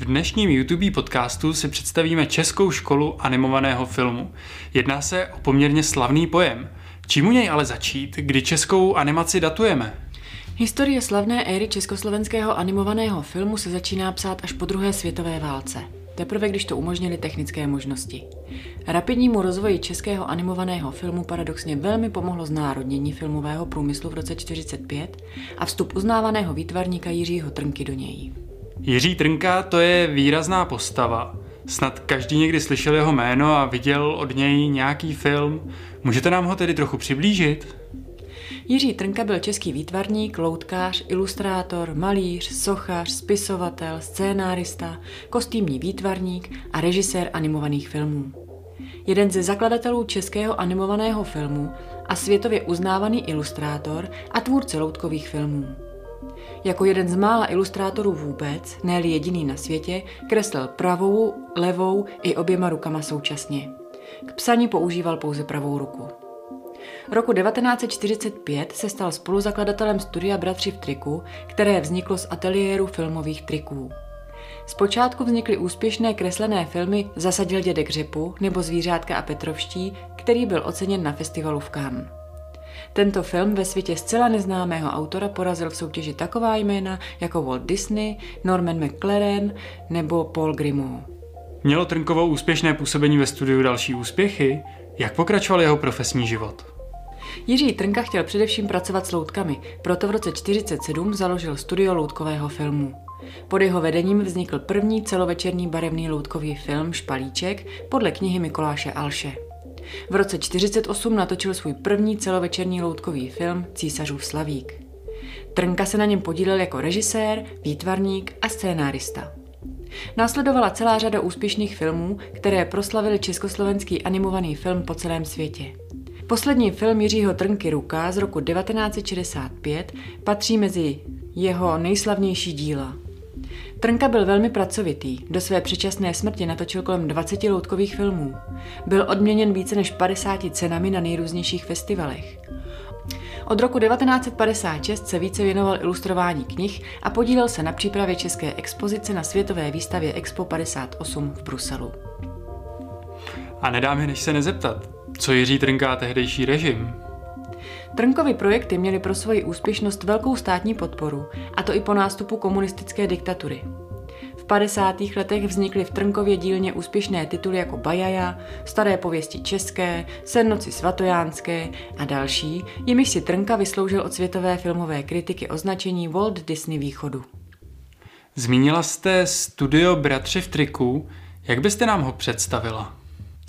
V dnešním YouTube podcastu si představíme Českou školu animovaného filmu. Jedná se o poměrně slavný pojem. Čím u něj ale začít, kdy českou animaci datujeme? Historie slavné éry československého animovaného filmu se začíná psát až po druhé světové válce. Teprve když to umožnili technické možnosti. Rapidnímu rozvoji českého animovaného filmu paradoxně velmi pomohlo znárodnění filmového průmyslu v roce 1945 a vstup uznávaného výtvarníka Jiřího Trnky do něj. Jiří Trnka to je výrazná postava. Snad každý někdy slyšel jeho jméno a viděl od něj nějaký film. Můžete nám ho tedy trochu přiblížit? Jiří Trnka byl český výtvarník, loutkář, ilustrátor, malíř, sochař, spisovatel, scénárista, kostýmní výtvarník a režisér animovaných filmů. Jeden ze zakladatelů českého animovaného filmu a světově uznávaný ilustrátor a tvůrce loutkových filmů. Jako jeden z mála ilustrátorů vůbec, ne jediný na světě, kreslil pravou, levou i oběma rukama současně. K psaní používal pouze pravou ruku. Roku 1945 se stal spoluzakladatelem studia Bratři v triku, které vzniklo z ateliéru filmových triků. Zpočátku vznikly úspěšné kreslené filmy Zasadil dědek řepu nebo Zvířátka a Petrovští, který byl oceněn na festivalu v Cannes. Tento film ve světě zcela neznámého autora porazil v soutěži taková jména jako Walt Disney, Norman McLaren nebo Paul Grimaud. Mělo Trnkovo úspěšné působení ve studiu další úspěchy? Jak pokračoval jeho profesní život? Jiří Trnka chtěl především pracovat s loutkami, proto v roce 1947 založil studio loutkového filmu. Pod jeho vedením vznikl první celovečerní barevný loutkový film Špalíček podle knihy Mikoláše Alše. V roce 1948 natočil svůj první celovečerní loutkový film Císařův slavík. Trnka se na něm podílel jako režisér, výtvarník a scénárista. Následovala celá řada úspěšných filmů, které proslavily československý animovaný film po celém světě. Poslední film Jiřího Trnky Ruka z roku 1965 patří mezi jeho nejslavnější díla. Trnka byl velmi pracovitý, do své předčasné smrti natočil kolem 20 loutkových filmů. Byl odměněn více než 50 cenami na nejrůznějších festivalech. Od roku 1956 se více věnoval ilustrování knih a podílel se na přípravě české expozice na světové výstavě Expo 58 v Bruselu. A nedá mi než se nezeptat, co Jiří Trnka tehdejší režim? Trnkovy projekty měly pro svoji úspěšnost velkou státní podporu, a to i po nástupu komunistické diktatury. V 50. letech vznikly v Trnkově dílně úspěšné tituly jako Bajaja, Staré pověsti české, Sennoci svatojánské a další, jimiž si Trnka vysloužil od světové filmové kritiky označení Walt Disney východu. Zmínila jste studio Bratři v triku, jak byste nám ho představila?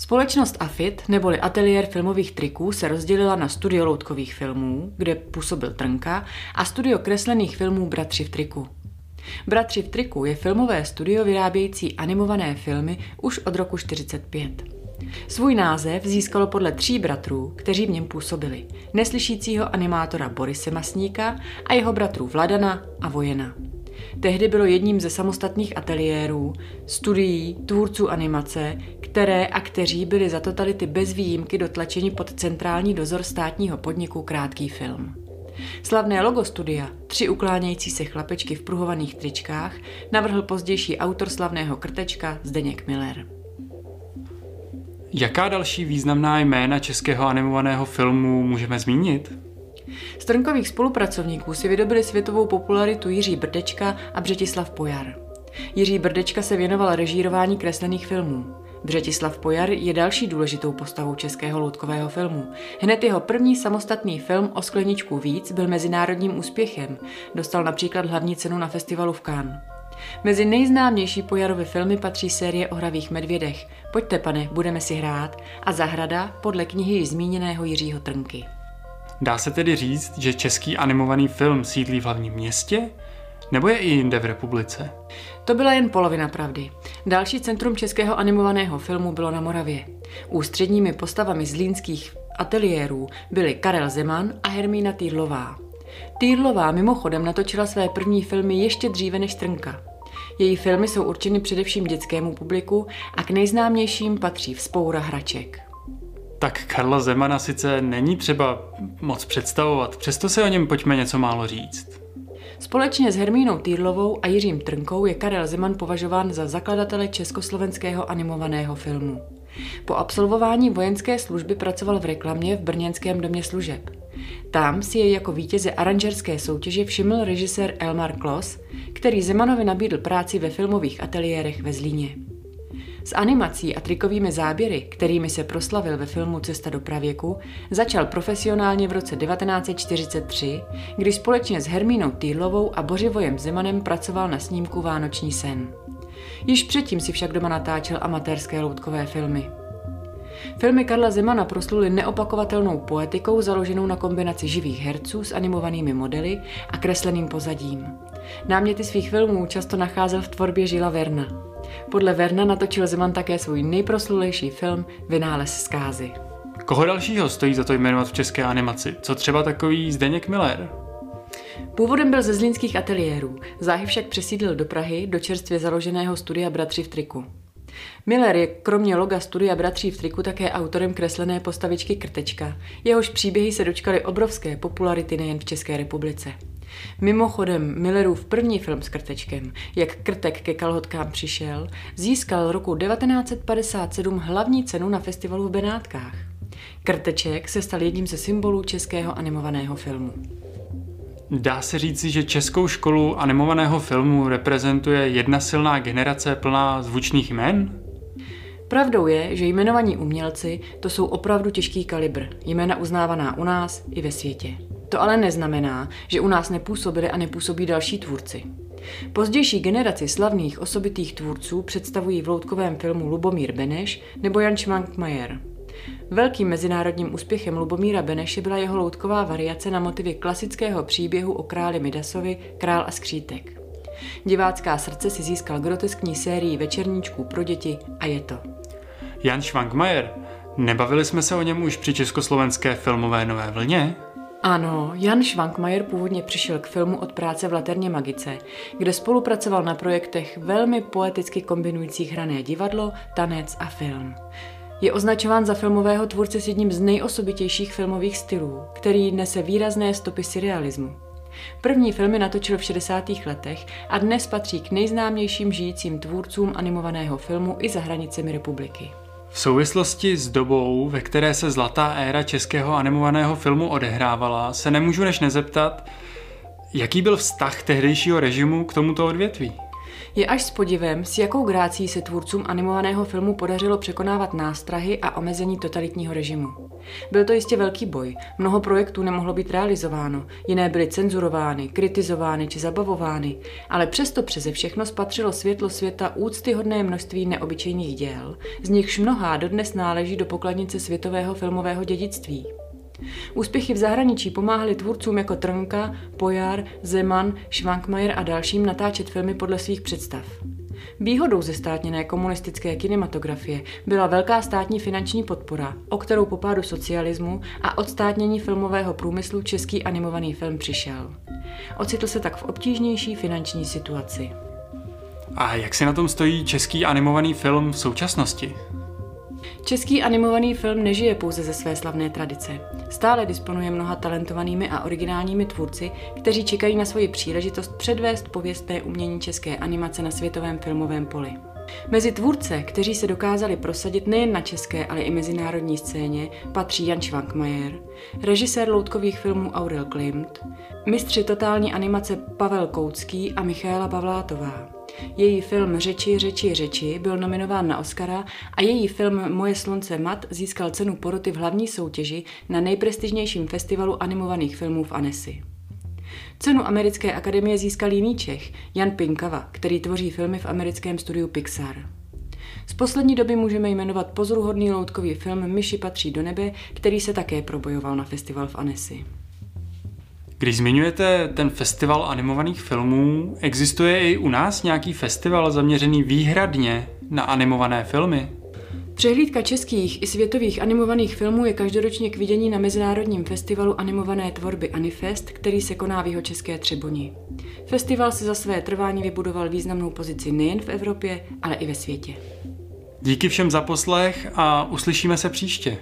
Společnost AFIT, neboli Ateliér filmových triků, se rozdělila na studio loutkových filmů, kde působil Trnka, a studio kreslených filmů Bratři v triku. Bratři v triku je filmové studio vyrábějící animované filmy už od roku 45. Svůj název získalo podle tří bratrů, kteří v něm působili. Neslyšícího animátora Borise Masníka a jeho bratrů Vladana a Vojena. Tehdy bylo jedním ze samostatných ateliérů, studií, tvůrců animace, které a kteří byli za totality bez výjimky dotlačeni pod centrální dozor státního podniku Krátký film. Slavné logo studia, tři uklánějící se chlapečky v pruhovaných tričkách, navrhl pozdější autor slavného krtečka Zdeněk Miller. Jaká další významná jména českého animovaného filmu můžeme zmínit? Z Trnkových spolupracovníků si vydobili světovou popularitu Jiří Brdečka a Břetislav Pojar. Jiří Brdečka se věnoval režírování kreslených filmů. Břetislav Pojar je další důležitou postavou českého loutkového filmu. Hned jeho první samostatný film o skleničku víc byl mezinárodním úspěchem. Dostal například hlavní cenu na festivalu v Cannes. Mezi nejznámější Pojarovy filmy patří série o hravých medvědech. Pojďte, pane, budeme si hrát a Zahrada podle knihy již zmíněného Jiřího Trnky. Dá se tedy říct, že český animovaný film sídlí v hlavním městě? Nebo je i jinde v republice? To byla jen polovina pravdy. Další centrum českého animovaného filmu bylo na Moravě. Ústředními postavami zlínských ateliérů byly Karel Zeman a Hermína Týrlová. Týrlová mimochodem natočila své první filmy ještě dříve než Trnka. Její filmy jsou určeny především dětskému publiku a k nejznámějším patří Vzpoura hraček. Tak Karla Zemana sice není třeba moc představovat, přesto se o něm pojďme něco málo říct. Společně s Hermínou Týrlovou a Jiřím Trnkou je Karel Zeman považován za zakladatele československého animovaného filmu. Po absolvování vojenské služby pracoval v reklamě v Brněnském domě služeb. Tam si jej jako vítěze aranžerské soutěže všiml režisér Elmar Klos, který Zemanovi nabídl práci ve filmových ateliérech ve Zlíně. S animací a trikovými záběry, kterými se proslavil ve filmu Cesta do pravěku, začal profesionálně v roce 1943, kdy společně s Hermínou Týrlovou a Bořivojem Zemanem pracoval na snímku Vánoční sen. Již předtím si však doma natáčel amatérské loutkové filmy. Filmy Karla Zemana prosluly neopakovatelnou poetikou založenou na kombinaci živých herců s animovanými modely a kresleným pozadím. Náměty svých filmů často nacházel v tvorbě Žila Verna. Podle Verna natočil Zeman také svůj nejproslulejší film Vynález zkázy. Koho dalšího stojí za to jmenovat v české animaci? Co třeba takový Zdeněk Miller? Původem byl ze zlínských ateliérů, záhy však přesídlil do Prahy do čerstvě založeného studia Bratři v triku. Miller je kromě loga studia Bratří v triku také autorem kreslené postavičky Krtečka. Jehož příběhy se dočkaly obrovské popularity nejen v České republice. Mimochodem, Millerův první film s Krtečkem, jak Krtek ke kalhotkám přišel, získal roku 1957 hlavní cenu na festivalu v Benátkách. Krteček se stal jedním ze symbolů českého animovaného filmu. Dá se říci, že českou školu animovaného filmu reprezentuje jedna silná generace plná zvučných jmen? Pravdou je, že jmenovaní umělci to jsou opravdu těžký kalibr, jména uznávaná u nás i ve světě. To ale neznamená, že u nás nepůsobili a nepůsobí další tvůrci. Pozdější generaci slavných osobitých tvůrců představují v loutkovém filmu Lubomír Beneš nebo Jan Schwankmajer. Velkým mezinárodním úspěchem Lubomíra Beneše byla jeho loutková variace na motivy klasického příběhu o králi Midasovi Král a skřítek. Divácká srdce si získal groteskní sérii večerníčků pro děti a je to. Jan Schwankmajer. Nebavili jsme se o něm už při československé filmové nové vlně? Ano, Jan Schwankmajer původně přišel k filmu od práce v Laterně Magice, kde spolupracoval na projektech velmi poeticky kombinujících hrané divadlo, tanec a film. Je označován za filmového tvůrce s jedním z nejosobitějších filmových stylů, který nese výrazné stopy surrealismu. První filmy natočil v 60. letech a dnes patří k nejznámějším žijícím tvůrcům animovaného filmu i za hranicemi republiky. V souvislosti s dobou, ve které se zlatá éra českého animovaného filmu odehrávala, se nemůžu než nezeptat, jaký byl vztah tehdejšího režimu k tomuto odvětví. Je až s podivem, s jakou grácí se tvůrcům animovaného filmu podařilo překonávat nástrahy a omezení totalitního režimu. Byl to jistě velký boj, mnoho projektů nemohlo být realizováno, jiné byly cenzurovány, kritizovány či zabavovány, ale přesto přeze všechno spatřilo světlo světa úctyhodné množství neobyčejných děl, z nichž mnohá dodnes náleží do pokladnice světového filmového dědictví. Úspěchy v zahraničí pomáhaly tvůrcům jako Trnka, Pojar, Zeman, Schwankmajer a dalším natáčet filmy podle svých představ. Výhodou ze státněné komunistické kinematografie byla velká státní finanční podpora, o kterou po pádu socialismu a odstátnění filmového průmyslu český animovaný film přišel. Ocitl se tak v obtížnější finanční situaci. A jak se na tom stojí český animovaný film v současnosti? Český animovaný film nežije pouze ze své slavné tradice. Stále disponuje mnoha talentovanými a originálními tvůrci, kteří čekají na svoji příležitost předvést pověstné umění české animace na světovém filmovém poli. Mezi tvůrce, kteří se dokázali prosadit nejen na české, ale i mezinárodní scéně, patří Jan Schwankmajer, režisér loutkových filmů Aurel Klimt, mistři totální animace Pavel Koucký a Michaela Pavlátová. Její film Řeči, řeči, řeči byl nominován na Oscara a její film Moje slunce mat získal cenu poroty v hlavní soutěži na nejprestižnějším festivalu animovaných filmů v Annecy. Cenu Americké akademie získal jiný Čech, Jan Pinkava, který tvoří filmy v americkém studiu Pixar. Z poslední doby můžeme jmenovat pozoruhodný loutkový film Myši patří do nebe, který se také probojoval na festival v Annecy. Když zmiňujete ten festival animovaných filmů, existuje i u nás nějaký festival zaměřený výhradně na animované filmy? Přehlídka českých i světových animovaných filmů je každoročně k vidění na Mezinárodním festivalu animované tvorby Anifest, který se koná v jeho české Třeboni. Festival si za své trvání vybudoval významnou pozici nejen v Evropě, ale i ve světě. Díky všem za poslech a uslyšíme se příště.